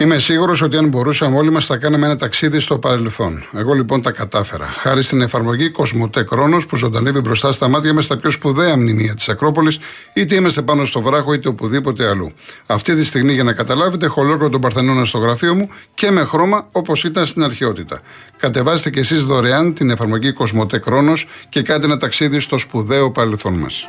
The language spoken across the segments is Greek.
Είμαι σίγουρος ότι αν μπορούσαμε όλοι μας θα κάναμε ένα ταξίδι στο παρελθόν. Εγώ λοιπόν τα κατάφερα. Χάρη στην εφαρμογή Κοσμοτέ Κρόνος που ζωντανεύει μπροστά στα μάτια μας στα πιο σπουδαία μνημεία της Ακρόπολης, είτε είμαστε πάνω στο βράχο είτε οπουδήποτε αλλού. Αυτή τη στιγμή, για να καταλάβετε, έχω ολόκληρο τον Παρθενώνα στο γραφείο μου και με χρώμα όπως ήταν στην αρχαιότητα. Κατεβάστε κι εσείς δωρεάν την εφαρμογή Κοσμοτέ Κρόνος και κάντε ένα ταξίδι στο σπουδαίο παρελθόν μας.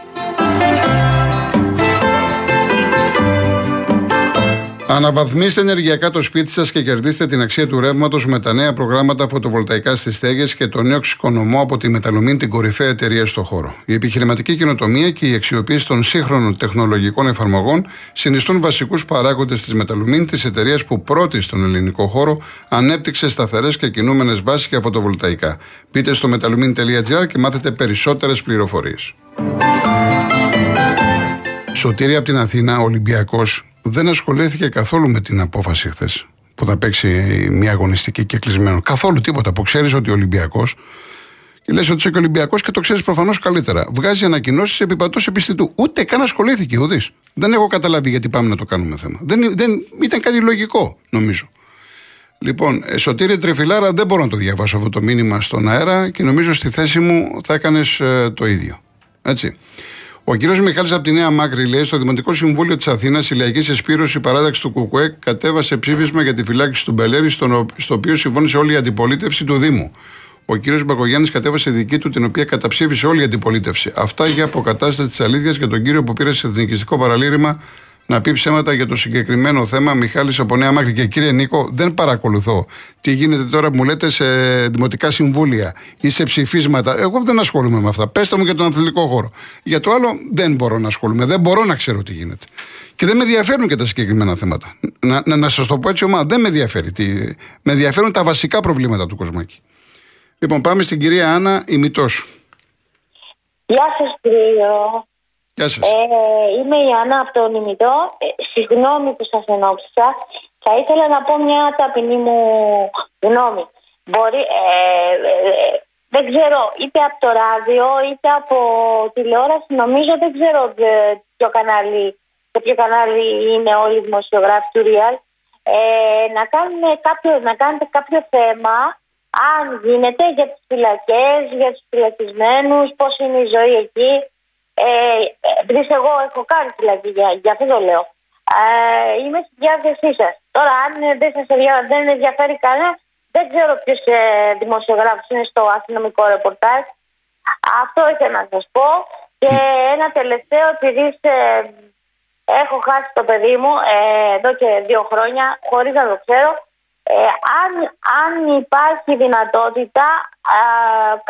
Αναβαθμίστε ενεργειακά το σπίτι σας και κερδίστε την αξία του ρεύματος με τα νέα προγράμματα φωτοβολταϊκά στις στέγες και το νέο ξεκονομό από τη Μεταλομίν, την κορυφαία εταιρεία στο χώρο. Η επιχειρηματική καινοτομία και η αξιοποίηση των σύγχρονων τεχνολογικών εφαρμογών συνιστούν βασικούς παράγοντες της Μεταλομίν, της εταιρείας που πρώτη στον ελληνικό χώρο ανέπτυξε σταθερές και κινούμενες βάσεις για φωτοβολταϊκά. Μπείτε στο metalumin.gr και μάθετε περισσότερες πληροφορίες. Σωτήρια από την Αθήνα, Ολυμπιακός δεν ασχολήθηκε καθόλου με την απόφαση χθες που θα παίξει μια αγωνιστική και κλεισμένο. Καθόλου τίποτα. Που ξέρεις ότι ο Ολυμπιακό. Και λες ότι είσαι και Ολυμπιακός και το ξέρεις προφανώς καλύτερα. Βγάζει ανακοινώσεις επί πατός επιστητού. Ούτε καν ασχολήθηκε ο Δη. Δεν έχω καταλάβει γιατί πάμε να το κάνουμε θέμα. Δεν, δεν, ήταν κάτι λογικό, νομίζω. Λοιπόν, Σωτήρια Τρεφιλάρα, δεν μπορώ να το διαβάσω αυτό το μήνυμα στον αέρα και νομίζω στη θέση μου θα έκανες ε, το ίδιο. Έτσι. Ο κ. Μιχάλης από τη Νέα Μάκρη λέει: Στο Δημοτικό Συμβούλιο της Αθήνας, η Λαϊκής Εσπήρωση παράταξη του ΚΚΕ κατέβασε ψήφισμα για τη φυλάκιση του Μπελέρη, στο, στο οποίο συμφώνησε όλη η αντιπολίτευση του Δήμου. Ο κ. Μπακογιάννης κατέβασε δική του, την οποία καταψήφισε όλη η αντιπολίτευση. Αυτά για αποκατάσταση της αλήθειας για τον κύριο που πήρε σε εθνικιστικό παραλήρημα να πει ψέματα για το συγκεκριμένο θέμα. Μιχάλης από Νέα Μάκρη. Και κύριε Νίκο, δεν παρακολουθώ τι γίνεται τώρα που μου λέτε σε δημοτικά συμβούλια ή σε ψηφίσματα. Εγώ δεν ασχολούμαι με αυτά. Πέστε μου για τον αθλητικό χώρο. Για το άλλο δεν μπορώ να ασχολούμαι. Δεν μπορώ να ξέρω τι γίνεται. Και δεν με ενδιαφέρουν και τα συγκεκριμένα θέματα. Να, να, να σας το πω έτσι, ομάδα. Δεν με ενδιαφέρει. Τι, με ενδιαφέρουν τα βασικά προβλήματα του Κοσμάκη. Λοιπόν, πάμε στην κυρία Άννα Ημιτό. Γεια σας, κύριο. Γεια σας. Ε, είμαι η Άννα από τον Ιμητό. Ε, συγγνώμη που σας ενόψισα. Θα ήθελα να πω μια ταπεινή μου γνώμη. Μπορεί, ε, ε, δεν ξέρω, είτε από το ράδιο είτε από τηλεόραση, νομίζω δεν ξέρω ποιο κανάλι, ποιο κανάλι είναι όλοι οι δημοσιογράφοι του Real. Ε, να, κάποιο, να κάνετε κάποιο θέμα, αν γίνεται, για τις φυλακές, για τους φυλακισμένους, πώς είναι η ζωή εκεί. Ε, επειδή εγώ έχω κάνει φυλακή για, για αυτό το λέω. Ε, είμαι στη διάθεσή σας. Τώρα, αν δεν σας δεν ενδιαφέρει κανένα, δεν ξέρω ποιος ε, δημοσιογράφος είναι στο αστυνομικό ρεπορτάζ. Αυτό ήθελα να σας πω. Και ένα τελευταίο, επειδή ε, έχω χάσει το παιδί μου ε, εδώ και δύο χρόνια, χωρίς να το ξέρω, ε, αν, αν υπάρχει δυνατότητα α,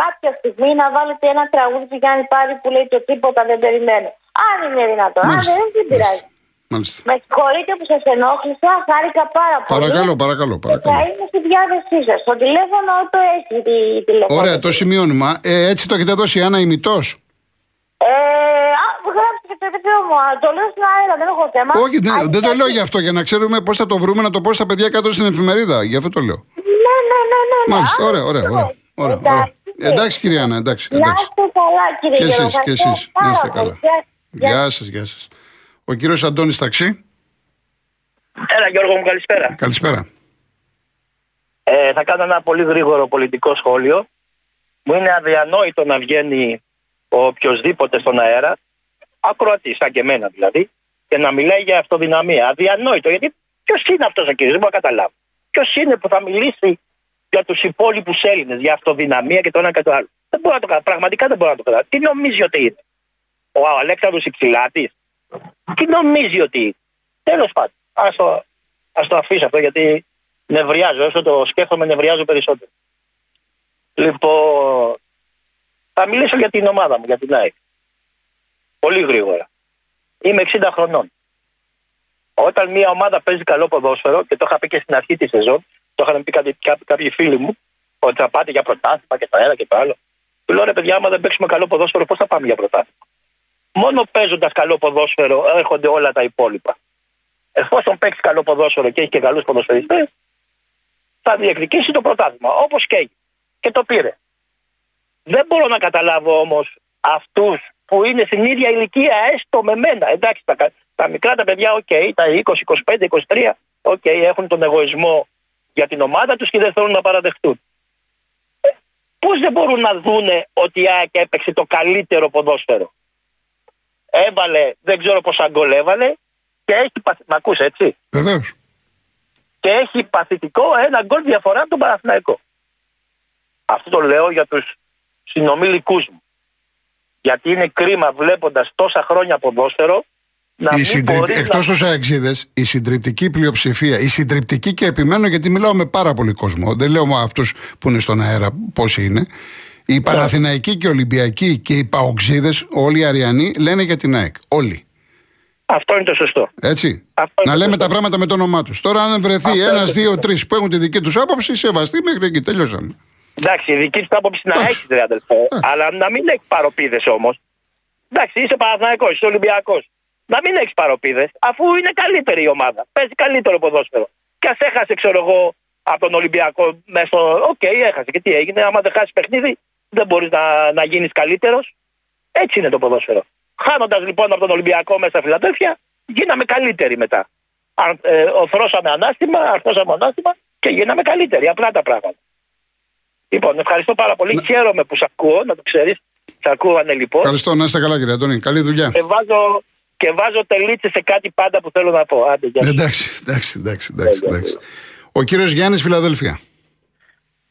κάποια στιγμή να βάλετε ένα τραγούδι του Γιάννη Πάρη που λέει το τίποτα δεν περιμένω. Αν είναι δυνατόν. Αν δεν, δεν πειράζει. Μάλιστα. Με συγχωρείτε που σας ενόχλησα, χάρηκα πάρα πολύ. Παρακαλώ, παρακαλώ. παρακαλώ. Θα είμαι στη διάθεσή σας. Το τηλέφωνο το έχει η τηλέφωνο. Ωραία, το σημειώνουμε. Ε, έτσι το έχετε δώσει Άννα ημιτός. Ε, γράψτε και το επίπεδο μου. Το λέω στην αέρα, δεν έχω θέμα. Όχι, δεν, δεν το λέω γι' αυτό, για να ξέρουμε πώς θα το βρούμε, να το πω στα παιδιά κάτω στην εφημερίδα. Γι' αυτό το λέω. Ναι, ναι, ναι, ναι. ναι. Μάλιστα, ωραία, ωραία. ωραία, ωραία, ωραία. Εντάξει, κυρία Άννα, εντάξει. Να εντάξει. είστε καλά, κύριε Και Γιώργο. εσείς, και Ευχαριστώ εσείς. Να πάρα είστε πολύ. καλά. Γεια- Γεια σας, γεια σας. Ο κύριος Αντώνης Ταξί. Έλα Γιώργο μου καλησπέρα. Καλησπέρα. Ε, θα κάνω ένα πολύ γρήγορο πολιτικό σχόλιο. Μου είναι αδιανόητο να βγαίνει ο οποιοδήποτε στον αέρα, ακροατή, σαν και εμένα δηλαδή, και να μιλάει για αυτοδυναμία. Αδιανόητο, γιατί ποιος είναι αυτός ο κύριος, δεν μπορώ να καταλάβω. Ποιος είναι που θα μιλήσει για τους υπόλοιπους Έλληνες, για αυτοδυναμία και το ένα και το άλλο. Δεν μπορώ να το κάνω. Πραγματικά δεν μπορώ να το κάνω. Τι νομίζει ότι είναι; Ο Αλέξανδρος Ιξηλάτης. Τι νομίζει ότι είναι; Τέλος πάντων. Α το, ας το αφήσω αυτό γιατί νευριάζω. Όσο το σκέφτομαι, νευριάζω περισσότερο. Λοιπόν, θα μιλήσω για την ομάδα μου, για την ΑΕΚ. Πολύ γρήγορα. Είμαι 60 χρονών. Όταν μια ομάδα παίζει καλό ποδόσφαιρο, και το είχα πει και στην αρχή της σεζόν, το είχαν πει κάποιοι, κάποιοι, κάποιοι φίλοι μου, ότι θα πάτε για πρωτάθλημα και το ένα και το άλλο. Του λέω ρε παιδιά, άμα δεν παίξουμε καλό ποδόσφαιρο, πώς θα πάμε για πρωτάθλημα; Μόνο παίζοντας καλό ποδόσφαιρο έρχονται όλα τα υπόλοιπα. Εφόσον παίξεις καλό ποδόσφαιρο και έχεις και καλούς ποδοσφαιριστές, θα διεκδικήσει το πρωτάθλημα. Όπως και έγινε. Και το πήρε. Δεν μπορώ να καταλάβω όμως αυτούς που είναι στην ίδια ηλικία, έστω με μένα. Εντάξει, τα, τα μικρά τα παιδιά, οκ, τα 20, 25, 23, Οκ, έχουν τον εγωισμό για την ομάδα τους και δεν θέλουν να παραδεχτούν. Ε, Πώς δεν μπορούν να δούνε ότι η ΑΕΚ έπαιξε το καλύτερο ποδόσφαιρο; Έβαλε, δεν ξέρω πόσα γκολ έβαλε και έχει. παθ- Μ' ακούς έτσι; Βεβαίως. Και έχει παθητικό ένα γκολ διαφορά από τον Παναθηναϊκό. Αυτό το λέω για τους συνομιλικούς μου. Γιατί είναι κρίμα βλέποντας τόσα χρόνια ποδόσφαιρο να Η μην συντρι... μπορείς Εκτός να... του αεξίδες, η συντριπτική πλειοψηφία, η συντριπτική και επιμένω γιατί μιλάω με πάρα πολύ κόσμο. Δεν λέω με αυτούς που είναι στον αέρα πόσοι είναι. Ναι. Οι Παναθηναϊκοί και οι Ολυμπιακοί και οι Παοξίδες, όλοι οι Αριανοί, λένε για την ΑΕΚ. Όλοι. Αυτό είναι το σωστό. Έτσι. Αυτό είναι να το λέμε σωστό. τα πράγματα με το όνομά τους. Τώρα, αν βρεθεί Αυτό είναι ένας, το δύο, σωστό. τρεις που έχουν τη δική τους άποψη, σεβαστεί μέχρι εκεί. Τελειώσαμε. Εντάξει, η δική του άποψη να Εντάξει. έχεις, ρε αδελφέ. Αλλά να μην έχεις παρωπίδες όμως. Εντάξει, είσαι Παναθηναϊκός, είσαι Ολυμπιακός. Να μην έχεις παρωπίδες, αφού είναι καλύτερη η ομάδα. Παίζει καλύτερο ποδόσφαιρο. Και ας έχασε, ξέρω εγώ, από τον Ολυμπιακό μέσα στο. Οκ, έχασε. Και τι έγινε, άμα δεν χάσεις παιχνίδι, δεν μπορείς να, να γίνεις καλύτερος. Έτσι είναι το ποδόσφαιρο. Χάνοντας λοιπόν από τον Ολυμπιακό μέσα στη Φιλαδέλφια, γίναμε καλύτεροι μετά. Αν, ε, οθρώσαμε ανάστημα, αρθώσαμε ανάστημα και γίναμε καλύτεροι. Απλά τα πράγματα. Λοιπόν, ευχαριστώ πάρα πολύ. Χαίρομαι που σε ακούω, να το ξέρεις. Σε ακούω ανελειπώς. Ευχαριστώ, να είστε καλά, κύριε Αντώνη. Καλή δουλειά. Και βάζω, και βάζω τελίτσε σε κάτι πάντα που θέλω να πω. Άντε, γεια σας. Εντάξει, εντάξει, εντάξει. εντάξει, εντάξει. Ο κύριος Γιάννης Φιλαδέλφια.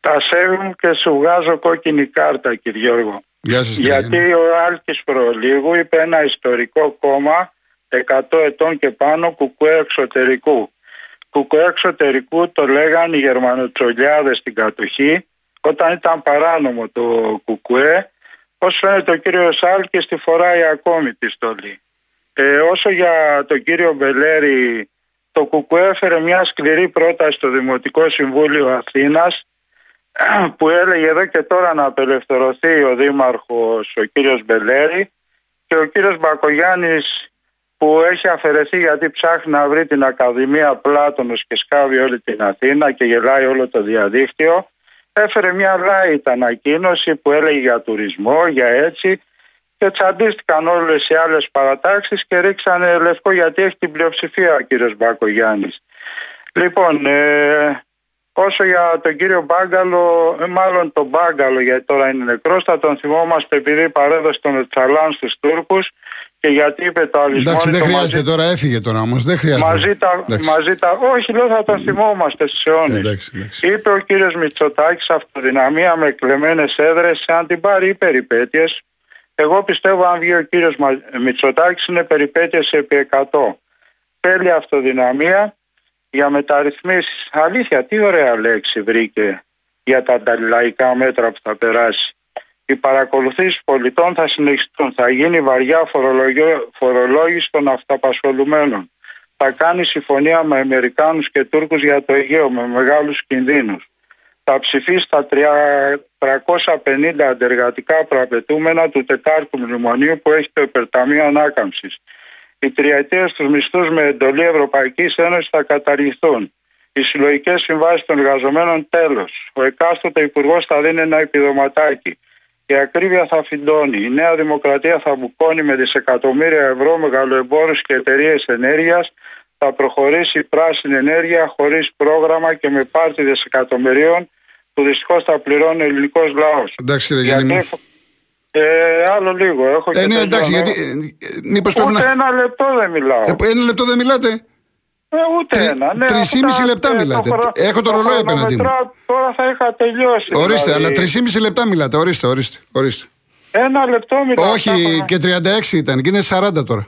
Τα σέβη μου και σου βγάζω κόκκινη κάρτα, κύριε Γιώργο. Γεια σας, κύριε Γιάννη. Γιατί ο Άλκης προλίγου είπε ένα ιστορικό κόμμα 100 ετών και πάνω κουκουέ εξωτερικού. Κουκουέ εξωτερικού το λέγανε οι Γερμανοτσολιάδες στην κατοχή όταν ήταν παράνομο το κουκουέ. Όσο φαίνεται ο κύριος Άλκης τη φοράει ακόμη τη στολή. Ε, όσο για τον κύριο Μπελέρη, το κουκουέ έφερε μια σκληρή πρόταση στο Δημοτικό Συμβούλιο Αθήνας που έλεγε εδώ και τώρα να απελευθερωθεί ο Δήμαρχος ο κύριος Μπελέρη και ο κύριος Μπακογιάννης που έχει αφαιρεθεί γιατί ψάχνει να βρει την Ακαδημία Πλάτωνος και σκάβει όλη την Αθήνα και γελάει όλο το διαδίκτυο έφερε μια light ανακοίνωση που έλεγε για τουρισμό, για έτσι και τσαντίστηκαν όλες οι άλλες παρατάξεις και ρίξανε λευκό γιατί έχει την πλειοψηφία ο κύριος Μπακογιάννης. Λοιπόν, ε, όσο για τον κύριο Μπάγκαλο, ε, μάλλον τον Μπάγκαλο γιατί τώρα είναι νεκρός, θα τον θυμόμαστε επειδή παρέδωσε τον Τσαλάν στους Τούρκους και γιατί είπε το αλυσμόνι Εντάξει, δεν το χρειάζεται μαζί, τώρα, έφυγε τώρα όμως. Δεν χρειάζεται. μαζί, τα, Εντάξει. μαζί τα, όχι λέω θα τον θυμόμαστε στους αιώνες. Εντάξει, εντάξει. Είπε ο κύριος Μητσοτάκης αυτοδυναμία με κλεμμένες έδρες αν την πάρει ή περιπέτειες. Εγώ πιστεύω αν βγει ο κύριος Μα- Μητσοτάκης είναι περιπέτειες επί 100. Θέλει αυτοδυναμία για μεταρρυθμίσεις. Αλήθεια, τι ωραία λέξη βρήκε για τα ανταλλαϊκά μέτρα που θα περάσει. Οι παρακολουθήσεις πολιτών θα συνεχιστούν. Θα γίνει βαριά φορολογιο- φορολόγηση των αυταπασχολουμένων. Θα κάνει συμφωνία με Αμερικάνους και Τούρκους για το Αιγαίο με μεγάλους κινδύνους. Θα ψηφίσει τα 350 αντεργατικά προαπαιτούμενα του τετάρτου μνημονίου που έχει το υπερταμείο ανάκαμψης. Οι τριετίες στους μισθούς με εντολή Ευρωπαϊκής Ένωσης θα καταργηθούν. Οι συλλογικές συμβάσεις των εργαζομένων τέλος. Ο εκάστοτε υπουργός θα δίνει ένα επιδοματάκι. Η ακρίβεια θα φυντώνει. Η Νέα Δημοκρατία θα μπουκώνει με δισεκατομμύρια ευρώ μεγαλοεμπόρους και εταιρείες ενέργειας. Θα προχωρήσει η πράσινη ενέργεια χωρίς πρόγραμμα και με πάρτι δισεκατομμυρίων που δυστυχώς θα πληρώνει ο ελληνικός λαός. Εντάξει, κύριε Γιάννη. μου. Ε, άλλο λίγο. Έχω Ε, και ναι, εντάξει, τελειώνω. γιατί. Μήπως πρέπει Ούτε να. ένα λεπτό δεν μιλάω. Ε, Ένα λεπτό δεν μιλάτε; Ε, ούτε τρι- ένα. Ναι, τρισήμιση αυτά, λεπτά ε, μιλάτε. χρο- Έχω το ρολόι απέναντί μου. χρονομετράω, Τώρα θα είχα τελειώσει. Ορίστε, δηλαδή. αλλά 3,5 λεπτά μιλάτε. Ορίστε, ορίστε. ορίστε. Ένα λεπτό μιλάω. Όχι, Αυτά και 36 ήταν και είναι 40 τώρα.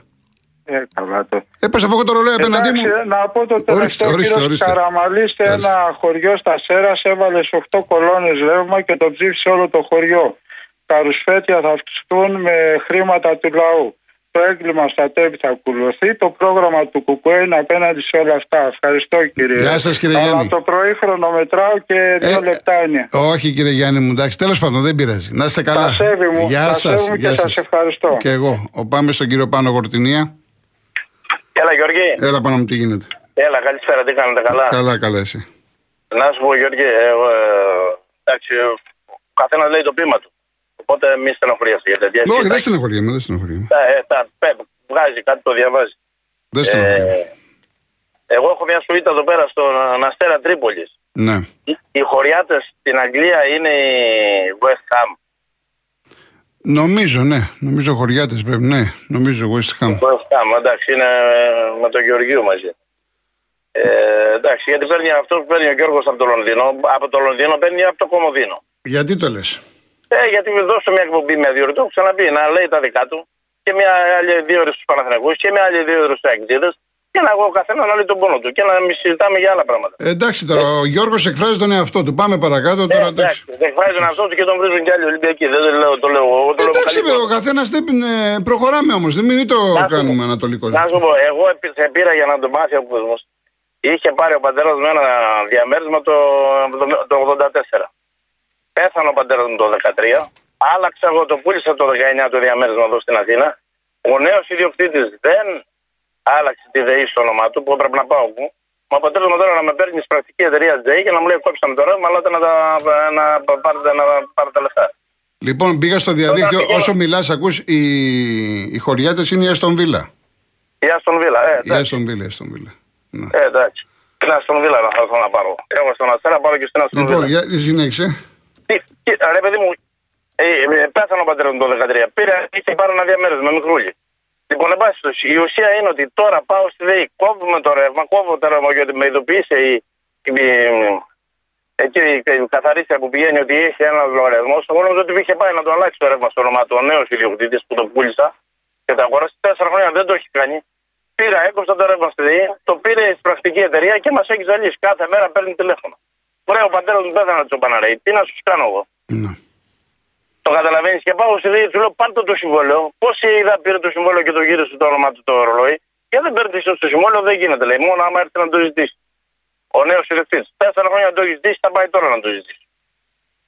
Ε, καλά το. Ε, πώς αφού έχω το ρολόι απέναντί Εντάξει, μου. να πω το Ορίστε, τελευταίο ορίστε, κύριος ορίστε. Καραμαλής σε Ορίστε. ένα χωριό στα Σέρας έβαλες σε 8 κολόνες ρεύμα και το ψήφισε όλο το χωριό. Τα ρουσφέτια θα αυξηθούν με χρήματα του λαού. Το έγκλημα στα τέπη θα ακολουθεί. Το πρόγραμμα του Κουκουέ είναι απέναντι σε όλα αυτά. Ευχαριστώ κύριε. Γεια σας, κύριε Αλλά Γιάννη. το πρωί χρονομετράω και δύο Ε, λεπτά είναι. Όχι, κύριε Γιάννη μου, εντάξει, τέλος πάντων δεν πειράζει. Να είστε καλά. Τα σέβη μου, Γεια τα σας, σέβη μου και γεια σας ευχαριστώ. Και εγώ. Ο, πάμε στον κύριο Πάνο Γορτινία. Έλα, Γιώργη. Έλα πάνω μου, τι γίνεται. Έλα, καλησπέρα, τι κάνετε καλά; Καλά, καλά εσύ. Να σου πω, Γιώργη, εγώ, ε, εντάξει, ο καθένας λέει το πείμα του. Οπότε μη στενοχωριέσαι για τέτοια. Όχι, δεν Εντάξει, στενοχωριέμαι, δεν στενοχωριέμαι. τα, ε, τα, πέ, βγάζει κάτι, το διαβάζει. Δεν Ε, στενοχωριέμαι. Εγώ έχω μια σουίτα εδώ πέρα στον Αστέρα Τρίπολης. Ναι. Οι, οι χωριάτες στην Αγγλία είναι η West Ham. Νομίζω, ναι. Νομίζω χωριάτες πρέπει. Ναι, νομίζω West Ham. West Ham, εντάξει, είναι ε, με τον Γεωργίου μαζί. Ε, εντάξει, γιατί παίρνει αυτός που παίρνει ο Γιώργος από το Λονδίνο. Από το Λονδίνο παίρνει από το Κομοδίνο. Γιατί το λες; Ε, γιατί μου δώσω μια εκπομπή με δύο ώρε, το έχω ξαναπεί, να λέει τα δικά του και μια άλλη δύο ώρες στους Παναθηναϊκούς και μια άλλη δύο ώρες στους Αγγλίδες και να εγώ ο καθένας να λέει τον πόνο του και να μην συζητάμε για άλλα πράγματα. Ε, εντάξει τώρα, ο Γιώργος εκφράζει τον εαυτό του. Πάμε παρακάτω τώρα. Ε, εντάξει, δεν εκφράζει τον εαυτό του και τον βρίζουν κι άλλοι Ολυμπιακοί. Δεν το λέω, το λέω εγώ. Το λέω Εντάξει, καλύτερα. βέβαια, ο καθένας δεν. ε, Προχωράμε όμως, δεν μην το Να σου πω. κάνουμε ανατολικό. Να σου πω, εγώ επί- σε πήρα για να το μάθει ο κόσμος. Είχε πάρει ο πατέρας μου ένα διαμέρισμα το, το 84. Πέθανε ο πατέρας μου το 13. Άλλαξα εγώ το πούλησα το 19 το διαμέρισμα εδώ στην Αθήνα. Ο νέος ιδιοκτήτης δεν άλλαξε τη ΔΕΗ στο όνομά του που έπρεπε να πάω εγώ. Μα ο πατέρας μου τώρα να με παίρνει στην πρακτική εταιρεία ΔΕΗ και να μου λέει κόψαμε το ρεύμα, αλλά να, τα, να, πάρετε, να πάρετε λεφτά. Λοιπόν, πήγα στο διαδίκτυο, πηγαίνω- όσο μιλάς, ακούς, οι, οι χωριάτες είναι η Αστον Βίλα. Η Αστον Βίλα, ε, Η εντάξει. Αστον Βίλα, η Αστον Βίλα. Ναι. Ε, εντάξει. Την Αστον Βίλα να θα έρθω να πάρω. Εγώ στον Αστέρα πάω και στην Αστον Λοιπόν, Βίλα. για συνέχισε. Τι, τι, ρε παιδί μου, ε, ε, πέθανε ο πατέρας μου το 13. Πήρε, είχε πάρει ένα διαμέρισμα με μικρούλι. Λοιπόν, εν πάση περιπτώσει, η ουσία είναι ότι τώρα πάω στη ΔΕΗ, κόβουμε το ρεύμα, κόβω το ρεύμα γιατί με ειδοποίησε η, η, η, εκεί η καθαρίστρια που πηγαίνει ότι έχει ένα λογαριασμό. Εγώ νόμιζα ότι είχε πάει να το αλλάξει το ρεύμα στο όνομα του. Ο νέος ιδιοκτήτης που το πούλησα και το αγόρασε τέσσερα χρόνια δεν το έχει κάνει. Πήρα, έκοψα το ρεύμα στη ΔΕΗ, το πήρε στην πρακτική εταιρεία και μας έχει ζαλίσει. Κάθε μέρα παίρνει τηλέφωνο. Ωραία, ο πατέρας μου πέθανε να του επαναραίει. Τι να σου κάνω εγώ. Ναι. Το καταλαβαίνεις και πάω στη ΔΕΗ, του λέω πάρτε το συμβόλαιο. Πόση είδα πήρε το συμβόλαιο και το γύρισε το όνομα του το ρολόι. Και δεν παίρνει το συμβόλαιο, δεν γίνεται. Λέει, μόνο άμα έρθει να το ζητήσει. Ο νέος ιδιοκτήτη. Τέσσερα χρόνια να το έχεις ζητήσει, θα πάει τώρα να το ζητήσει.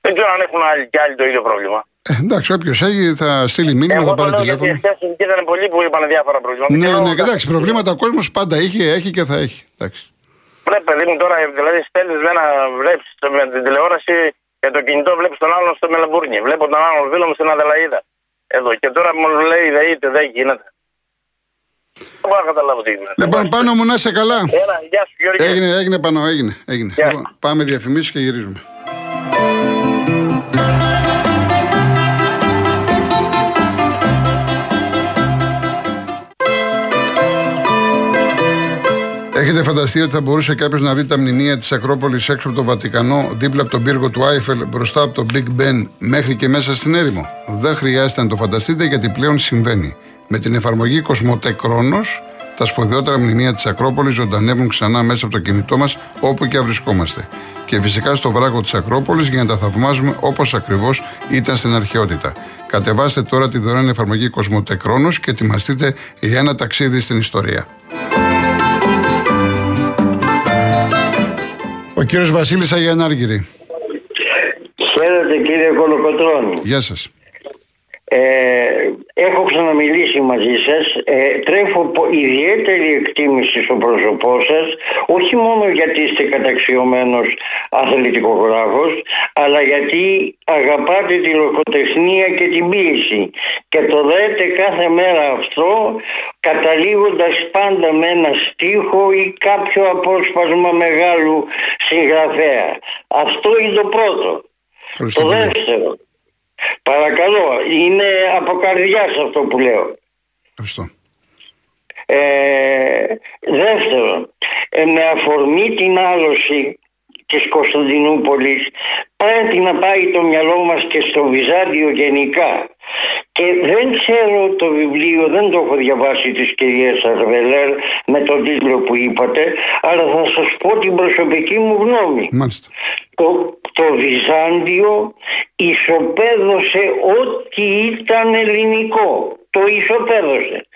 Δεν ξέρω αν έχουν άλλοι και άλλοι το ίδιο πρόβλημα. Ε, εντάξει, όποιος έχει θα στείλει μήνυμα, Εγώ θα το πάρει λέω γιατί τηλέφωνο. χθε ήταν πολλοί που είπαν διάφορα προβλήματα. Ναι, Και ναι, λέω, εντάξει, προβλήματα ο κόσμος πάντα είχε, έχει και θα έχει. Εντάξει. Ρε παιδί μου τώρα, δηλαδή στέλνεις με ένα, βλέπεις με την τηλεόραση και το κινητό βλέπεις τον άλλον στο Μελαμπούρνι. Βλέπω τον άλλον φίλο μου στην Αδελαίδα. Εδώ και τώρα μου λέει δεν είτε, δεν γίνεται. Δεν μπορώ να καταλάβω τι γίνεται. Λοιπόν, πάνω μου να είσαι καλά. Έλα, γεια σου Γιώργη. Έγινε, έγινε πάνω, έγινε. έγινε. Γεια. Λοιπόν, πάμε διαφημίσεις και γυρίζουμε. Έχετε φανταστεί ότι θα μπορούσε κάποιος να δει τα μνημεία της Ακρόπολης έξω από το Βατικανό, δίπλα από τον πύργο του Άιφελ, μπροστά από το Big Ben, μέχρι και μέσα στην έρημο; Δεν χρειάζεται να το φανταστείτε γιατί πλέον συμβαίνει. Με την εφαρμογή Κοσμοτέ Κρόνος, τα σπουδαιότερα μνημεία της Ακρόπολης ζωντανεύουν ξανά μέσα από το κινητό μας όπου και αν βρισκόμαστε. Και φυσικά στο βράχο της Ακρόπολης για να τα θαυμάζουμε όπως ακριβώς ήταν στην αρχαιότητα. Κατεβάστε τώρα τη δωρεάν εφαρμογή Κοσμοτέ Κρόνος και ετοιμαστείτε για ένα ταξίδι στην ιστορία. Ο κύριος Βασίλης Αγιανάργυρη. Χαίρετε κύριε Κολοκοτρώνη. Γεια σας. Ε, έχω ξαναμιλήσει μαζί σας. Ε, τρέφω πο- ιδιαίτερη εκτίμηση στο πρόσωπό σας, όχι μόνο γιατί είστε καταξιωμένος αθλητικογράφος, αλλά γιατί αγαπάτε τη λογοτεχνία και την ποίηση. Και το λέτε κάθε μέρα αυτό, καταλήγοντας πάντα με ένα στίχο ή κάποιο απόσπασμα μεγάλου συγγραφέα. Αυτό είναι το πρώτο. Ευχαριστώ Το πολύ. δεύτερο. Παρακαλώ, είναι από καρδιάς αυτό που λέω. Ευχαριστώ. Ε, δεύτερον, ε, με αφορμή την άλωση της Κωνσταντινούπολης πρέπει να πάει το μυαλό μας και στο Βυζάντιο γενικά. Και δεν ξέρω το βιβλίο, δεν το έχω διαβάσει της κυρίας Αρβελέρ με τον τίτλο που είπατε, αλλά θα σας πω την προσωπική μου γνώμη. Μάλιστα. Το, το Βυζάντιο ισοπαίδωσε ό,τι ήταν ελληνικό. Το ισοπαίδωσε.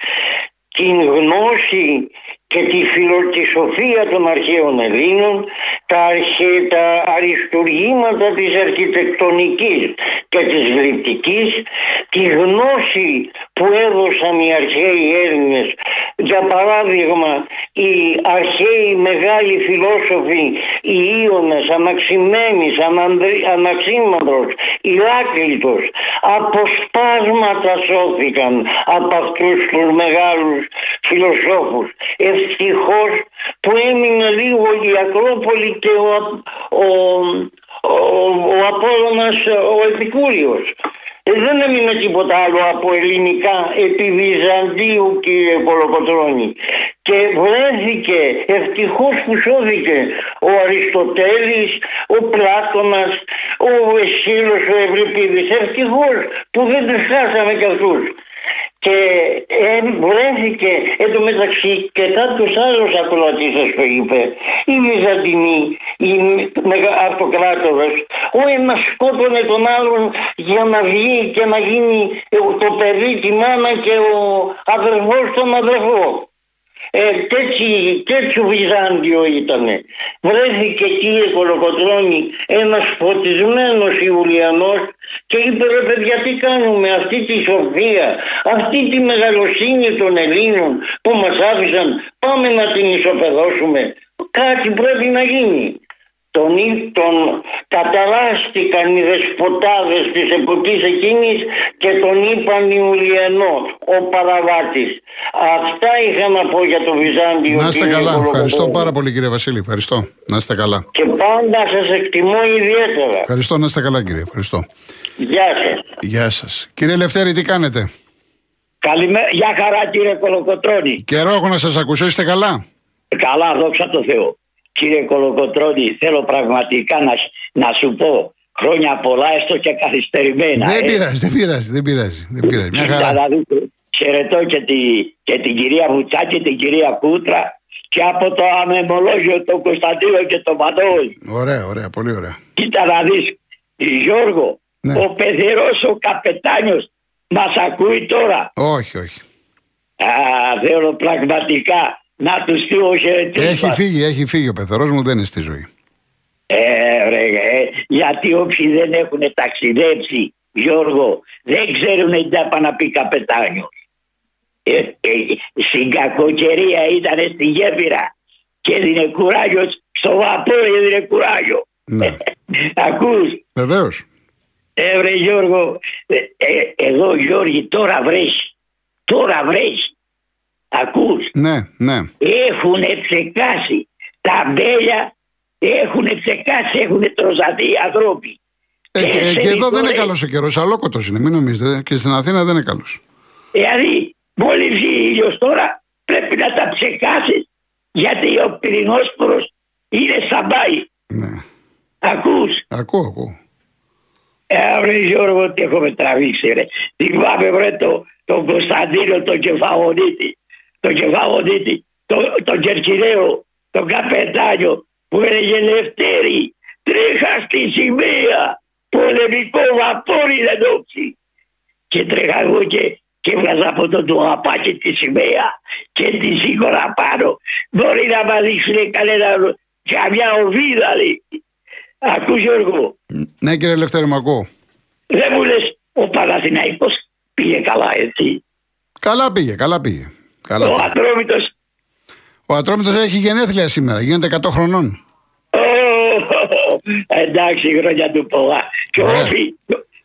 Την γνώση και τη φιλοσοφία των αρχαίων Ελλήνων τα, αρχή, τα αριστουργήματα της αρχιτεκτονικής και της γλυπτικής, τη γνώση που έδωσαν οι αρχαίοι Έλληνες. Για παράδειγμα, οι αρχαίοι μεγάλοι φιλόσοφοι, οι Ιώνες, Αναξιμένης, Αναξίμαντρος, Ηράκλειτος, αποσπάσματα σώθηκαν από αυτούς τους μεγάλους φιλοσόφους. Ευτυχώς που έμεινε λίγο η Ακρόπολη και ο, ο, ο, ο Απόλλωνας ο Επικούριος. Ε, δεν έμεινε τίποτα άλλο από ελληνικά επί Βυζαντίου κύριε Κολοκοτρώνη. Και βρέθηκε, ευτυχώς που σώθηκε ο Αριστοτέλης, ο Πλάτωνας, ο Εσύλος, ο Ευρυπίδης. Ευτυχώς που δεν τους χάσαμε κι αυτούς και ε, βρέθηκε εντωμεταξύ και κάποιος άλλος ακροατής σας το είπε η Βυζαντινή, η αυτοκράτορας ο ένας σκότωνε τον άλλον για να βγει και να γίνει το παιδί τη μάνα και ο αδερφός τον αδερφό ε, τέτοιο Βυζάντιο ήταν. Βρέθηκε κύριε Κολοκοτρώνη ένας φωτισμένος Ιουλιανός και είπε ρε παιδιά τι κάνουμε αυτή τη σοφία, αυτή τη μεγαλοσύνη των Ελλήνων που μας άφησαν πάμε να την ισοπεδώσουμε. Κάτι πρέπει να γίνει τον, τον καταράστηκαν οι δεσποτάδες της εποχής εκείνης και τον είπαν Ιουλιανό, ο παραβάτης. Αυτά είχα να πω για το Βυζάντιο. Να είστε καλά. Ευχαριστώ πάρα πολύ κύριε Βασίλη. Ευχαριστώ. Να είστε καλά. Και πάντα σας εκτιμώ ιδιαίτερα. Ευχαριστώ. Να είστε καλά κύριε. Ευχαριστώ. Γεια σας. Γεια σας. Κύριε Λευτέρη τι κάνετε; Καλημέρα. Γεια χαρά κύριε Κολοκοτρώνη. Καιρό έχω να σας ακούσω. Είστε καλά; Καλά, δόξα τω Θεώ. Κύριε Κολοκοτρώνη, θέλω πραγματικά να, να σου πω χρόνια πολλά, έστω και καθυστερημένα. Δεν ε. πειράζει, δεν πειράζει, δεν πειράζει. Δεν πειράζει. Μια χαρά. Δηλαδή, χαιρετώ και, τη, και την κυρία Βουτσάκη, την κυρία Κούτρα και από το αμεμολόγιο τον Κωνσταντίνο και τον Παντόλ. Ωραία, ωραία, πολύ ωραία. Κοίτα να δεις, Γιώργο, ναι. ο παιδερός ο καπετάνιος μας ακούει τώρα. Όχι, όχι. Α, θέλω πραγματικά να τους στείλω χαιρετίσματα. Έχει φύγει, έχει φύγει ο πεθερό μου, δεν είναι στη ζωή. Ε, ρε, ε, γιατί όποιοι δεν έχουν ταξιδέψει, Γιώργο, δεν ξέρουν τι θα να πει καπετάνιος. Ε, ε, στην κακοκαιρία ήταν στη γέφυρα και έδινε κουράγιος στο βαπόρι έδινε κουράγιο. Ναι. Ακούς; Βεβαίως. Ε, βρε Γιώργο, ε, ε, εδώ Γιώργη τώρα βρέχει. Τώρα βρέχει. Ακούς; Ναι, ναι. Έχουν ψεκάσει τα μπέλια, έχουν ψεκάσει, έχουν τροζαθεί οι ανθρώποι. Ε, και, και εδώ δεν είναι καλός ο καιρός, αλόκοτος είναι, μην νομίζετε. Και στην Αθήνα δεν είναι καλός. Δηλαδή, μόλις βγει ήλιος τώρα, πρέπει να τα ψεκάσεις, γιατί ο πυρηνόσπορος είναι μπάι. Ναι. Ακούς; Ακούω, ακούω. Ε, βρε Γιώργο, τι έχουμε τραβήξει, ρε. Θυμάμαι, βρε, το, τον Κωνσταντίνο, τον Κεφαγονίτη τον Κεφαγονίτη, τον το Κερκυραίο, τον Καπετάνιο που έλεγε Λευτέρη, τρέχα στη σημαία, πολεμικό βαπόρι δεν όψει. Και τρέχα εγώ και, και έβγαζα από τον του απάκι τη σημαία και τη σίγουρα πάνω. Μπορεί να μας δείξουν κανένα καμιά οβίδα λέει. Ακούς Γιώργο. Ναι κύριε Λευτέρη μου ακούω. Δεν μου λες ο Παναθηναϊκός πήγε καλά έτσι. Καλά πήγε, καλά πήγε. Καλά. Ο Ατρόμητος. Ο Ατρόμητος έχει γενέθλια σήμερα, γίνεται 100 χρονών. εντάξει, χρόνια του πολλά. Και όφη.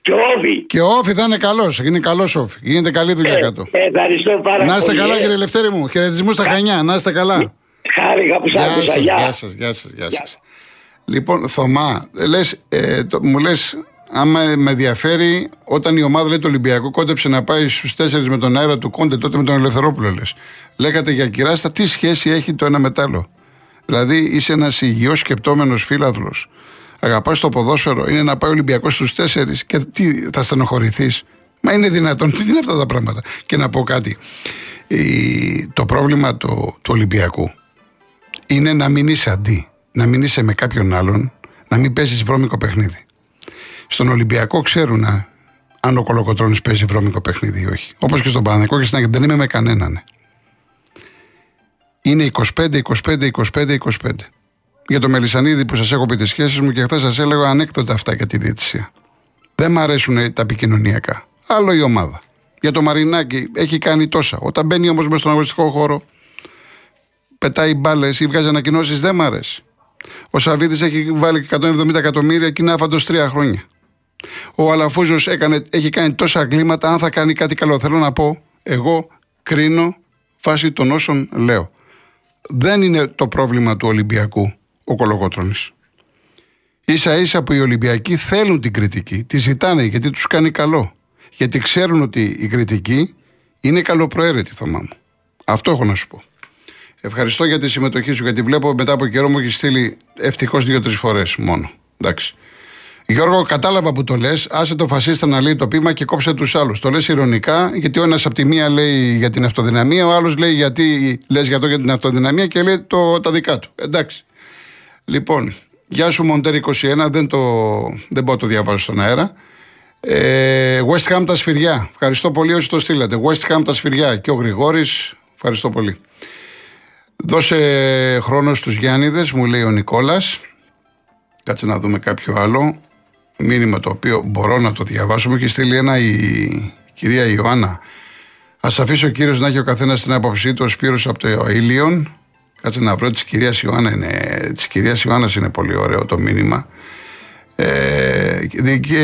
Και όφη. Και όφη θα είναι καλός. Είναι καλός όφη. Γίνεται καλή δουλειά ε, κάτω. ευχαριστώ πάρα πολύ. Να είστε καλά, ε. κύριε Λευτέρη μου. Χαιρετισμού στα Χανιά. Να είστε καλά. Χάρηκα που σα άκουσα. Γεια σας, γεια σας. Γεια σας. Λοιπόν, Θωμά, λες, ε, το, μου λες, άμα με ενδιαφέρει, όταν η ομάδα λέει το Ολυμπιακό κόντεψε να πάει στους τέσσερις με τον αέρα του Κόντε, τότε με τον Ελευθερόπουλο λες. Λέγατε για κυράστα, τι σχέση έχει το ένα μετάλλο. Δηλαδή είσαι ένας υγιό σκεπτόμενος φίλαθλος. Αγαπάς το ποδόσφαιρο, είναι να πάει ο Ολυμπιακός στους τέσσερις και τι θα στενοχωρηθείς; Μα είναι δυνατόν, τι είναι αυτά τα πράγματα; Και να πω κάτι. το πρόβλημα του, του Ολυμπιακού είναι να μην είσαι αντί, να μην είσαι με κάποιον άλλον, να μην παίζεις βρώμικο παιχνίδι. Στον Ολυμπιακό ξέρουν αν ο Κολοκοτρόνη παίζει βρώμικο παιχνίδι ή όχι. Όπως και στον Παναγικό και στην δεν είμαι με κανέναν. Είναι 25, 25, 25, 25. Για το Μελισανίδη που σας έχω πει τις σχέσεις μου και χθες σας έλεγα ανέκδοτα αυτά για τη διαιτησία. Δεν μ' αρέσουν τα επικοινωνιακά. Άλλο η ομάδα. Για το Μαρινάκι έχει κάνει τόσα. Όταν μπαίνει όμως μες στον αγωνιστικό χώρο, πετάει μπάλες ή βγάζει ανακοινώσεις, δεν μ' αρέσει. Ο Σαββίδης έχει βάλει 170 εκατομμύρια και είναι άφαντος τρία χρόνια. Ο Αλαφούζος έχει κάνει τόσα κλίματα. Αν θα κάνει κάτι καλό, θέλω να πω, εγώ κρίνω φάση των όσων λέω. Δεν είναι το πρόβλημα του Ολυμπιακού ο Κολοκότρονης. Ίσα ίσα που οι Ολυμπιακοί θέλουν την κριτική, τη ζητάνε γιατί τους κάνει καλό. Γιατί ξέρουν ότι η κριτική είναι καλοπροαίρετη, θωμά μου. Αυτό έχω να σου πω. Ευχαριστώ για τη συμμετοχή σου, γιατί βλέπω μετά από καιρό μου έχεις στείλει ευτυχώς δύο-τρεις φορές μόνο. Εντάξει. Γιώργο, κατάλαβα που το λες. Άσε το φασίστα να λέει το πείμα και κόψε τους άλλους. Το λες ηρωνικά, γιατί ο ένας από τη μία λέει για την αυτοδυναμία, ο άλλος λέει γιατί λες για το για την αυτοδυναμία και λέει το, τα δικά του. Εντάξει. Λοιπόν, γεια σου Μοντέρ 21, δεν, το, δεν μπορώ να το διαβάσω στον αέρα. Ε, West Ham τα σφυριά. Ευχαριστώ πολύ όσοι το στείλατε. West Ham τα σφυριά και ο Γρηγόρης. Ευχαριστώ πολύ. Δώσε χρόνο στους Γιάννηδες, μου λέει ο Νικόλας. Κάτσε να δούμε κάποιο άλλο μήνυμα το οποίο μπορώ να το διαβάσω. Μου έχει στείλει ένα η, κυρία Ιωάννα. Α αφήσει ο κύριος να έχει ο καθένας την άποψή του. Ο Σπύρος από το Ήλιον. Κάτσε να βρω της κυρίας Ιωάννα. Είναι, της κυρίας Ιωάννας είναι πολύ ωραίο το μήνυμα. Ε,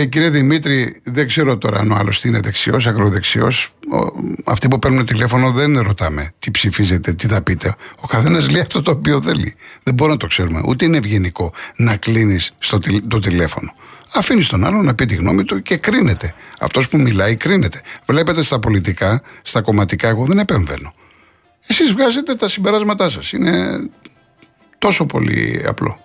κύριε Δημήτρη, δεν ξέρω τώρα αν ο άλλος είναι δεξιός, ακροδεξιός. Αυτοί που παίρνουν τηλέφωνο δεν ρωτάμε τι ψηφίζετε, τι θα πείτε. Ο καθένας λέει αυτό το οποίο θέλει. Δεν μπορούμε να το ξέρουμε. Ούτε είναι ευγενικό να κλείνεις το τηλέφωνο. Αφήνεις τον άλλο να πει τη γνώμη του και κρίνεται. Αυτός που μιλάει κρίνεται. Βλέπετε στα πολιτικά, στα κομματικά, εγώ δεν επεμβαίνω. Εσείς βγάζετε τα συμπεράσματά σας. Είναι τόσο πολύ απλό.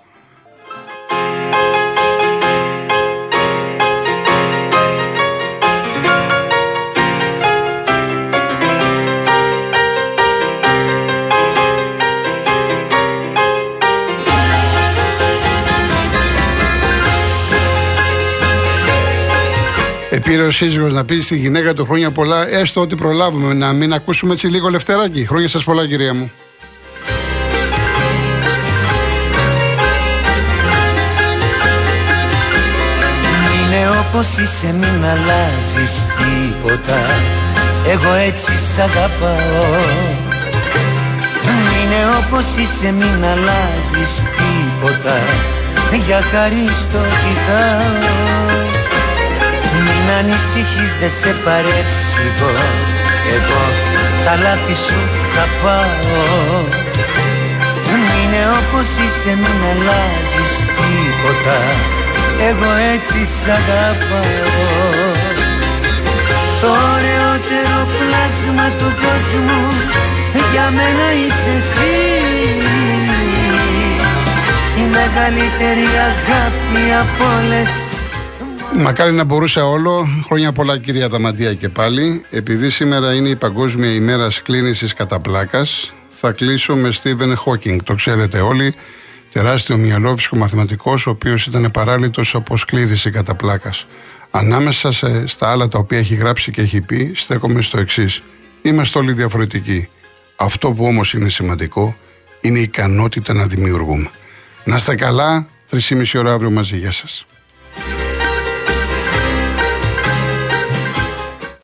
Πήρε ο σύζυγος να πει στη γυναίκα του χρόνια πολλά, έστω ότι προλάβουμε να μην ακούσουμε έτσι λίγο λευτεράκι. Χρόνια σας πολλά κυρία μου. Είναι όπως είσαι μην αλλάζεις τίποτα Εγώ έτσι σ' αγαπάω Είναι όπως είσαι μην αλλάζεις τίποτα Για χαρί στο κοιτάω μην ανησυχείς δεν σε παρέξηγω Εγώ τα λάθη σου θα πάω. Είναι όπως είσαι μην αλλάζεις τίποτα. Εγώ έτσι σ' αγαπάω. Το ωραιότερο πλάσμα του κόσμου Για μένα είσαι εσύ. Η μεγαλύτερη αγάπη από όλες Μακάρι να μπορούσα όλο. Χρόνια πολλά κυρία Δαμαντία και πάλι. Επειδή σήμερα είναι η Παγκόσμια ημέρα κλίνησης κατά πλάκας, θα κλείσω με Στίβεν Χόκινγκ. Το ξέρετε όλοι. Τεράστιο μυαλόφυσικο μαθηματικός, ο οποίος ήταν παράλυτος από σκλήρηση κατά πλάκας. Ανάμεσα σε, στα άλλα τα οποία έχει γράψει και έχει πει, στέκομαι στο εξής. Είμαστε όλοι διαφορετικοί. Αυτό που όμως είναι σημαντικό είναι η ικανότητα να δημιουργούμε. Να είστε καλά, 3,5 ώρα αύριο μαζί. Γεια σας.